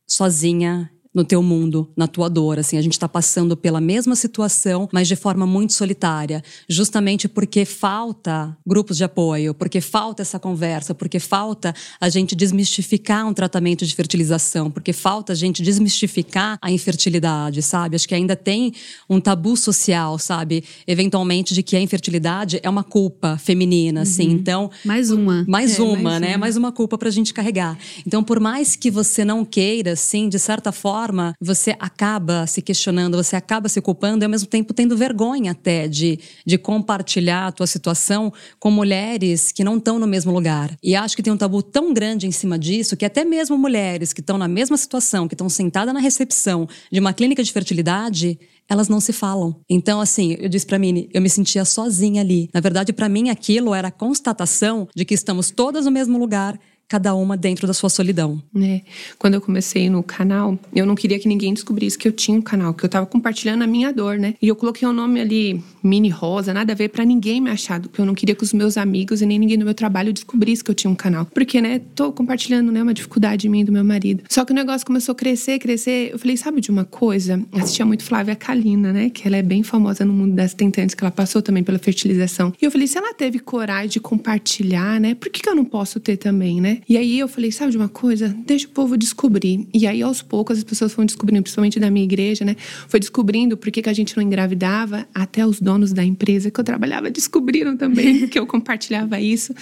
sozinha no teu mundo, na tua dor. Assim, a gente está passando pela mesma situação, mas de forma muito solitária, justamente porque falta grupos de apoio, porque falta essa conversa, porque falta a gente desmistificar um tratamento de fertilização, porque falta a gente desmistificar a infertilidade, sabe? Acho que ainda tem um tabu social, sabe? Eventualmente de que a infertilidade é uma culpa feminina, assim. Uhum. Então, mais uma, mais é, uma, mais né? Uma. Mais uma culpa para a gente carregar. Então, por mais que você não queira, assim, de certa forma forma, você acaba se questionando, você acaba se culpando e ao mesmo tempo tendo vergonha até de, de compartilhar a tua situação com mulheres que não estão no mesmo lugar. E acho que tem um tabu tão grande em cima disso que até mesmo mulheres que estão na mesma situação, que estão sentadas na recepção de uma clínica de fertilidade, elas não se falam. Então, assim, eu disse para mim, eu me sentia sozinha ali. Na verdade, para mim aquilo era a constatação de que estamos todas no mesmo lugar, cada uma dentro da sua solidão. É. Quando eu comecei no canal, eu não queria que ninguém descobrisse que eu tinha um canal, que eu tava compartilhando a minha dor, né? E eu coloquei o um nome ali, Mini Rosa, nada a ver para ninguém me achar, porque eu não queria que os meus amigos e nem ninguém do meu trabalho descobrisse que eu tinha um canal. Porque, né, tô compartilhando, né, uma dificuldade minha e do meu marido. Só que o negócio começou a crescer, crescer. Eu falei, sabe de uma coisa? Assistia muito Flávia Kalina, né, que ela é bem famosa no mundo das tentantes, que ela passou também pela fertilização. E eu falei, se ela teve coragem de compartilhar, né, por que, que eu não posso ter também, né? E aí eu falei, sabe de uma coisa? Deixa o povo descobrir. E aí, aos poucos, as pessoas foram descobrindo, principalmente da minha igreja, né? Foi descobrindo por que, que a gente não engravidava. Até os donos da empresa que eu trabalhava descobriram também [laughs] que eu compartilhava isso.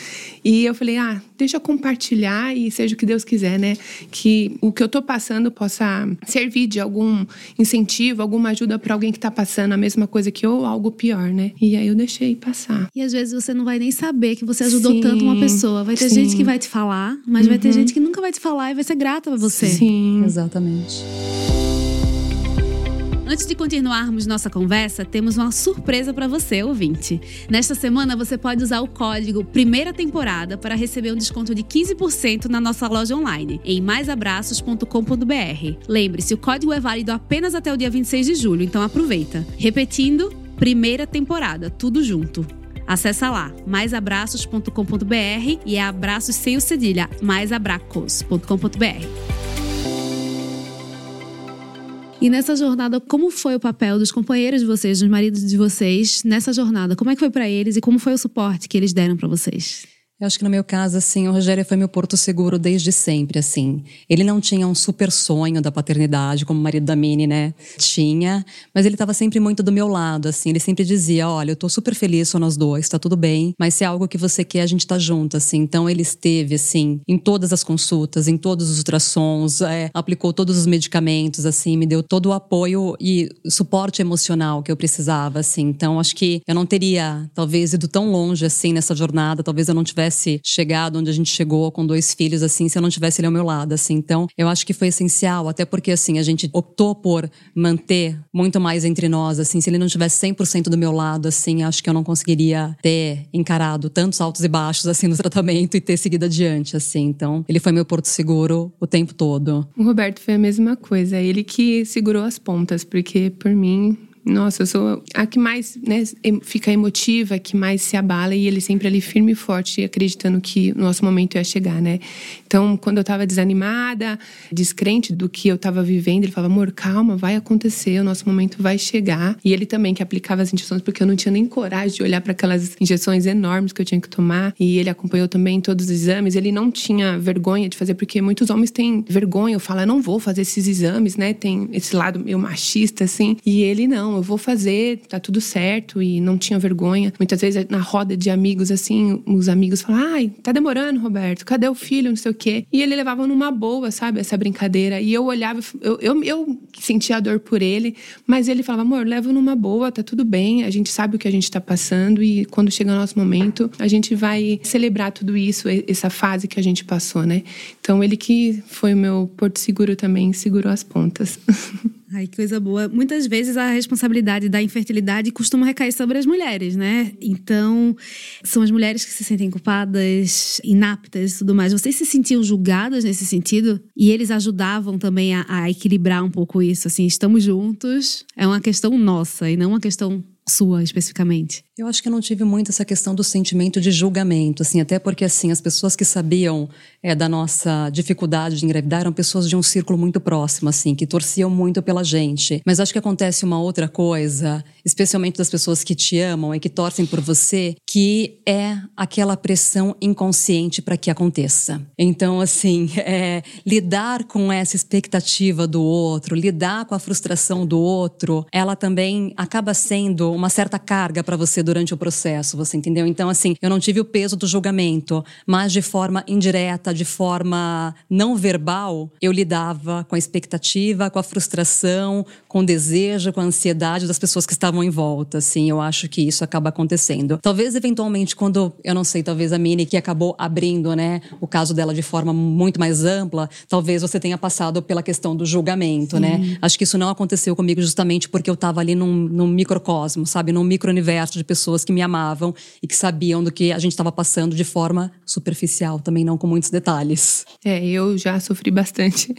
E eu falei, ah, deixa eu compartilhar e seja o que Deus quiser, né? Que o que eu tô passando possa servir de algum incentivo, alguma ajuda para alguém que tá passando a mesma coisa que eu ou algo pior, né? E aí eu deixei passar. E às vezes você não vai nem saber que você ajudou sim, tanto uma pessoa. Vai ter sim. gente que vai te falar, mas uhum. vai ter uhum. gente que nunca vai te falar e vai ser grata a você. Sim, exatamente. Antes de continuarmos nossa conversa, temos uma surpresa para você, ouvinte. Nesta semana, você pode usar o código Primeira Temporada para receber um desconto de 15% na nossa loja online, em maisabraços.com.br. Lembre-se, o código é válido apenas até o dia 26 de julho, então aproveita. Repetindo, Primeira Temporada, tudo junto. Acesse lá, maisabraços.com.br e é abraços sem o cedilha, maisabracos.com.br. E nessa jornada, como foi o papel dos companheiros de vocês, dos maridos de vocês, nessa jornada? Como é que foi para eles e como foi o suporte que eles deram para vocês? Eu acho que no meu caso, assim, o Rogério foi meu porto seguro desde sempre, assim. Ele não tinha um super sonho da paternidade, como o marido da Mini, né? Tinha, mas ele estava sempre muito do meu lado, assim. Ele sempre dizia: Olha, eu tô super feliz, só nós dois, tá tudo bem, mas se é algo que você quer, a gente tá junto, assim. Então ele esteve, assim, em todas as consultas, em todos os ultrassons, é, aplicou todos os medicamentos, assim, me deu todo o apoio e suporte emocional que eu precisava, assim. Então acho que eu não teria, talvez, ido tão longe, assim, nessa jornada, talvez eu não tivesse tivesse chegado onde a gente chegou com dois filhos, assim, se eu não tivesse ele ao meu lado, assim. Então, eu acho que foi essencial, até porque, assim, a gente optou por manter muito mais entre nós, assim. Se ele não tivesse 100% do meu lado, assim, acho que eu não conseguiria ter encarado tantos altos e baixos, assim, no [laughs] tratamento e ter seguido adiante, assim. Então, ele foi meu porto seguro o tempo todo. O Roberto foi a mesma coisa. Ele que segurou as pontas, porque, por mim, nossa, eu sou a que mais né, fica emotiva, a que mais se abala e ele sempre ali firme e forte, acreditando que o nosso momento ia chegar, né? Então, quando eu tava desanimada, descrente do que eu tava vivendo, ele falava: amor, calma, vai acontecer, o nosso momento vai chegar. E ele também que aplicava as injeções, porque eu não tinha nem coragem de olhar para aquelas injeções enormes que eu tinha que tomar. E ele acompanhou também todos os exames. Ele não tinha vergonha de fazer, porque muitos homens têm vergonha, eu falo, não vou fazer esses exames, né? Tem esse lado meio machista, assim. E ele não, eu vou fazer, tá tudo certo e não tinha vergonha. Muitas vezes na roda de amigos, assim, os amigos falam: ai, tá demorando, Roberto, cadê o filho? Não sei o quê. E ele levava numa boa, sabe, essa brincadeira. E eu olhava, eu, eu, eu sentia a dor por ele, mas ele falava: amor, leva numa boa, tá tudo bem, a gente sabe o que a gente tá passando e quando chegar o nosso momento, a gente vai celebrar tudo isso, essa fase que a gente passou, né? Então ele que foi o meu porto seguro também, segurou as pontas. [laughs] Ai, que coisa boa. Muitas vezes a responsabilidade da infertilidade costuma recair sobre as mulheres, né? Então, são as mulheres que se sentem culpadas, inaptas e tudo mais. Vocês se sentiam julgadas nesse sentido? E eles ajudavam também a, a equilibrar um pouco isso, assim, estamos juntos, é uma questão nossa e não uma questão sua especificamente? Eu acho que eu não tive muito essa questão do sentimento de julgamento, assim, até porque assim as pessoas que sabiam é, da nossa dificuldade de engravidar eram pessoas de um círculo muito próximo, assim, que torciam muito pela gente. Mas acho que acontece uma outra coisa, especialmente das pessoas que te amam e que torcem por você, que é aquela pressão inconsciente para que aconteça. Então, assim, [laughs] é, lidar com essa expectativa do outro, lidar com a frustração do outro, ela também acaba sendo uma certa carga para você durante o processo, você entendeu? Então, assim, eu não tive o peso do julgamento, mas de forma indireta, de forma não verbal, eu lidava com a expectativa, com a frustração, com o desejo, com a ansiedade das pessoas que estavam em volta, assim, eu acho que isso acaba acontecendo. Talvez, eventualmente, quando, eu não sei, talvez a Mini, que acabou abrindo, né, o caso dela de forma muito mais ampla, talvez você tenha passado pela questão do julgamento, né? Sim. né? Acho que isso não aconteceu comigo justamente porque eu estava ali num, num microcosmo, sabe? Num micro-universo de pessoas que me amavam e que sabiam do que a gente estava passando de forma superficial, também não com muitos detalhes. É, eu já sofri bastante.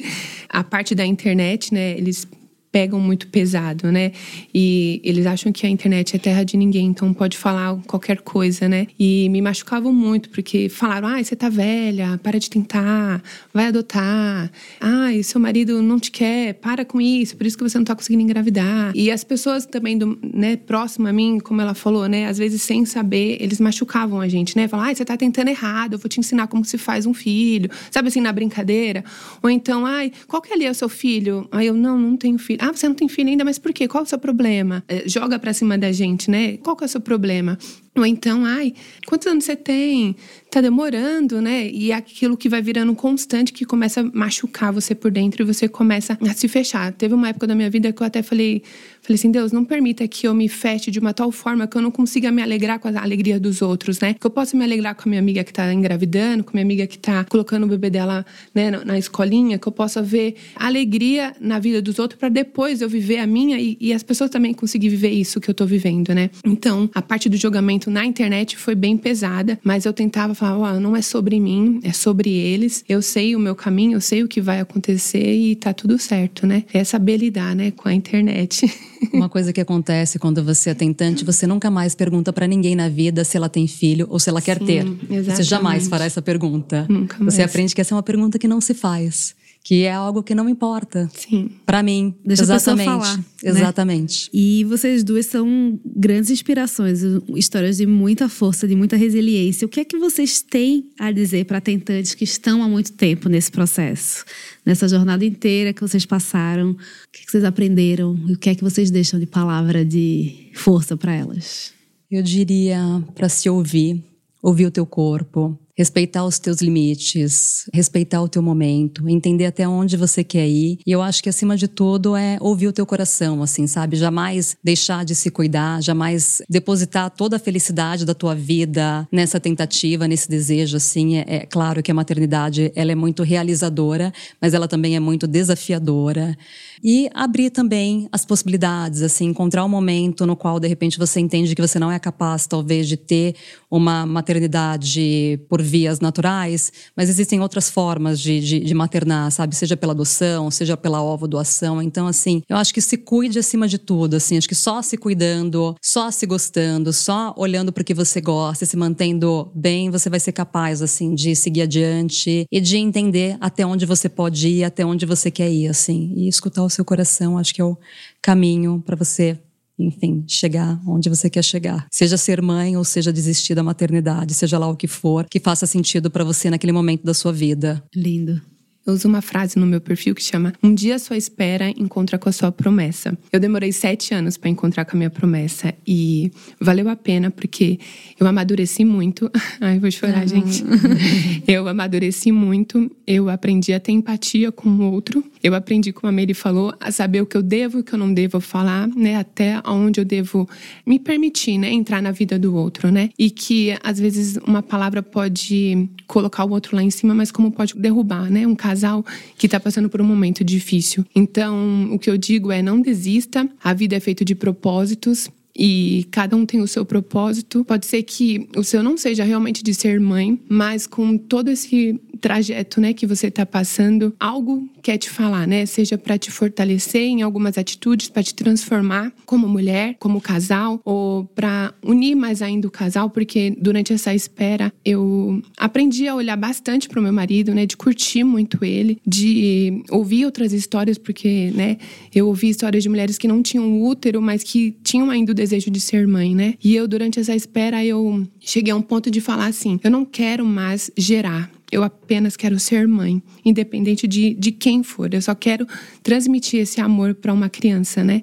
A parte da internet, né? Eles pegam muito pesado, né? E eles acham que a internet é terra de ninguém, então pode falar qualquer coisa, né? E me machucavam muito, porque falaram: ai, você tá velha, para de tentar, vai adotar. Ai, seu marido não te quer, para com isso, por isso que você não tá conseguindo engravidar. E as pessoas também, do, né, próximo a mim, como ela falou, né? Às vezes sem saber, eles machucavam a gente, né? Falaram: ai, você tá tentando errado, eu vou te ensinar como se faz um filho, sabe assim, na brincadeira. Ou então, ai, qual que ali é o seu filho? Aí eu, não, não tenho filho. Ah, você não tem filho ainda, mas por quê? Qual é o seu problema? É, joga pra cima da gente, né? Qual que é o seu problema? Ou então, ai, quantos anos você tem? Tá demorando, né? E é aquilo que vai virando constante que começa a machucar você por dentro e você começa a se fechar. Teve uma época da minha vida que eu até falei, falei assim, Deus, não permita que eu me feche de uma tal forma que eu não consiga me alegrar com a alegria dos outros, né? Que eu possa me alegrar com a minha amiga que tá engravidando, com a minha amiga que tá colocando o bebê dela, né, na, escolinha, que eu possa ver alegria na vida dos outros para depois eu viver a minha e, e as pessoas também conseguir viver isso que eu tô vivendo, né? Então, a parte do julgamento na internet foi bem pesada, mas eu tentava falar, oh, não é sobre mim, é sobre eles. Eu sei o meu caminho, eu sei o que vai acontecer e tá tudo certo, né? É saber lidar, né, com a internet. [laughs] Uma coisa que acontece quando você é tentante, você nunca mais pergunta para ninguém na vida se ela tem filho ou se ela quer Sim, ter. Exatamente. Você jamais fará essa pergunta. Nunca mais. Você aprende que essa é uma pergunta que não se faz que é algo que não importa. Sim. Para mim. Deixa exatamente. a falar. Né? Exatamente. E vocês duas são grandes inspirações, histórias de muita força, de muita resiliência. O que é que vocês têm a dizer para tentantes que estão há muito tempo nesse processo? Nessa jornada inteira que vocês passaram, o que, é que vocês aprenderam e o que é que vocês deixam de palavra de força para elas? Eu diria para se ouvir, ouvir o teu corpo, respeitar os teus limites, respeitar o teu momento, entender até onde você quer ir. E eu acho que acima de tudo é ouvir o teu coração, assim, sabe? Jamais deixar de se cuidar, jamais depositar toda a felicidade da tua vida nessa tentativa, nesse desejo, assim. É, é claro que a maternidade, ela é muito realizadora, mas ela também é muito desafiadora. E abrir também as possibilidades, assim, encontrar um momento no qual de repente você entende que você não é capaz, talvez, de ter uma maternidade por vias naturais, mas existem outras formas de, de, de maternar, sabe? Seja pela adoção, seja pela ovo doação. Então, assim, eu acho que se cuide acima de tudo, assim, acho que só se cuidando, só se gostando, só olhando para o que você gosta, se mantendo bem, você vai ser capaz, assim, de seguir adiante e de entender até onde você pode ir, até onde você quer ir, assim, e escutar o seu coração, acho que é o caminho para você enfim, chegar onde você quer chegar. Seja ser mãe ou seja desistir da maternidade, seja lá o que for, que faça sentido para você naquele momento da sua vida. Lindo. Eu uso uma frase no meu perfil que chama Um dia a sua espera encontra com a sua promessa. Eu demorei sete anos para encontrar com a minha promessa e valeu a pena porque eu amadureci muito. [laughs] Ai, vou chorar, gente. [laughs] eu amadureci muito. Eu aprendi a ter empatia com o outro. Eu aprendi, como a Mary falou, a saber o que eu devo e o que eu não devo falar, né? Até onde eu devo me permitir, né? Entrar na vida do outro, né? E que às vezes uma palavra pode colocar o outro lá em cima, mas como pode derrubar, né? Um casal que está passando por um momento difícil. Então, o que eu digo é: não desista, a vida é feita de propósitos e cada um tem o seu propósito. Pode ser que o seu não seja realmente de ser mãe, mas com todo esse trajeto, né, que você está passando, algo quer te falar, né? Seja para te fortalecer em algumas atitudes, para te transformar como mulher, como casal, ou para unir mais ainda o casal, porque durante essa espera eu aprendi a olhar bastante para o meu marido, né? De curtir muito ele, de ouvir outras histórias, porque, né? Eu ouvi histórias de mulheres que não tinham útero, mas que tinham ainda o desejo de ser mãe, né? E eu durante essa espera eu cheguei a um ponto de falar assim: eu não quero mais gerar eu apenas quero ser mãe, independente de, de quem for. Eu só quero transmitir esse amor para uma criança, né?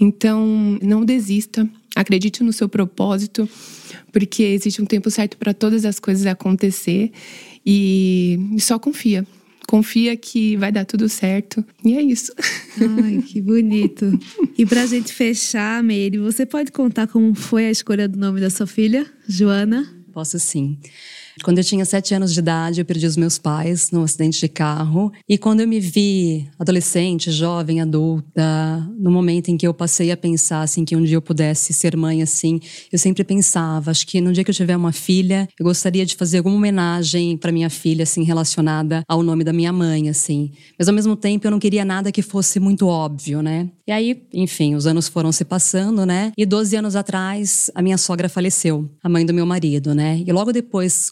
Então, não desista, acredite no seu propósito, porque existe um tempo certo para todas as coisas acontecer e só confia. Confia que vai dar tudo certo. E é isso. Ai, que bonito. E pra gente fechar, Meire, você pode contar como foi a escolha do nome da sua filha, Joana? Posso sim. Quando eu tinha sete anos de idade, eu perdi os meus pais num acidente de carro. E quando eu me vi adolescente, jovem, adulta, no momento em que eu passei a pensar assim que um dia eu pudesse ser mãe assim, eu sempre pensava, acho que no dia que eu tiver uma filha, eu gostaria de fazer alguma homenagem para minha filha assim relacionada ao nome da minha mãe assim. Mas ao mesmo tempo eu não queria nada que fosse muito óbvio, né? E aí, enfim, os anos foram se passando, né? E 12 anos atrás, a minha sogra faleceu, a mãe do meu marido, né? E logo depois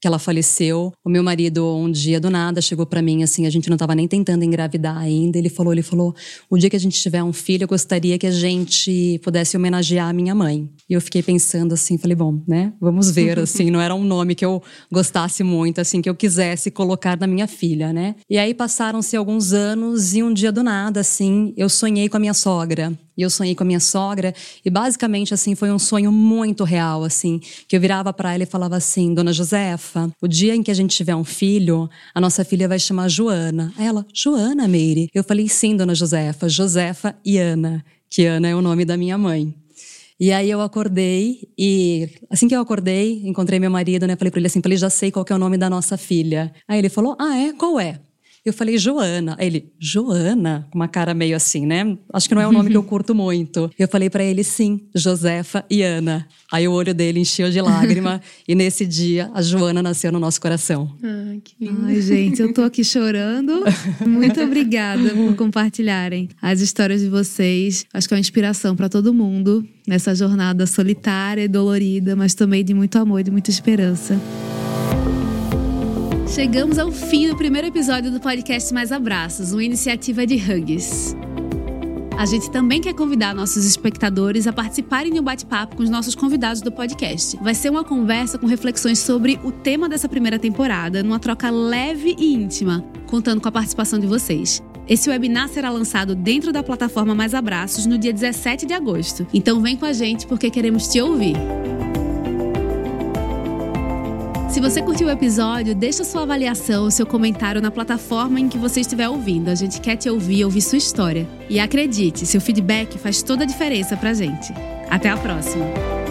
que ela faleceu. O meu marido, um dia do nada, chegou para mim assim, a gente não estava nem tentando engravidar ainda. Ele falou, ele falou: "O dia que a gente tiver um filho, eu gostaria que a gente pudesse homenagear a minha mãe". E eu fiquei pensando assim, falei: "Bom, né? Vamos ver [laughs] assim, não era um nome que eu gostasse muito, assim, que eu quisesse colocar na minha filha, né?". E aí passaram-se alguns anos e um dia do nada, assim, eu sonhei com a minha sogra. E eu sonhei com a minha sogra e basicamente assim foi um sonho muito real assim, que eu virava para ela e falava assim: "Dona Josefa, o dia em que a gente tiver um filho, a nossa filha vai chamar Joana". Aí ela: "Joana, Meire?". Eu falei: "Sim, Dona Josefa, Josefa e Ana, que Ana é o nome da minha mãe". E aí eu acordei e assim que eu acordei, encontrei meu marido, né? Falei para ele assim, falei, já sei qual que é o nome da nossa filha. Aí ele falou: "Ah, é? Qual é?" Eu falei, Joana. Aí ele, Joana? Com uma cara meio assim, né? Acho que não é um nome que eu [laughs] curto muito. Eu falei para ele, sim, Josefa e Ana. Aí o olho dele encheu de lágrima [laughs] e nesse dia a Joana nasceu no nosso coração. Ai, que lindo. Ai, gente, eu tô aqui chorando. [laughs] Muito obrigada por compartilharem as histórias de vocês. Acho que é uma inspiração para todo mundo nessa jornada solitária e dolorida, mas também de muito amor e de muita esperança. Chegamos ao fim do primeiro episódio do podcast Mais Abraços, uma iniciativa de Hugs. A gente também quer convidar nossos espectadores a participarem de um bate-papo com os nossos convidados do podcast. Vai ser uma conversa com reflexões sobre o tema dessa primeira temporada, numa troca leve e íntima, contando com a participação de vocês. Esse webinar será lançado dentro da plataforma Mais Abraços no dia 17 de agosto. Então vem com a gente porque queremos te ouvir. Se você curtiu o episódio, deixa sua avaliação, seu comentário na plataforma em que você estiver ouvindo. A gente quer te ouvir, ouvir sua história. E acredite, seu feedback faz toda a diferença pra gente. Até a próxima!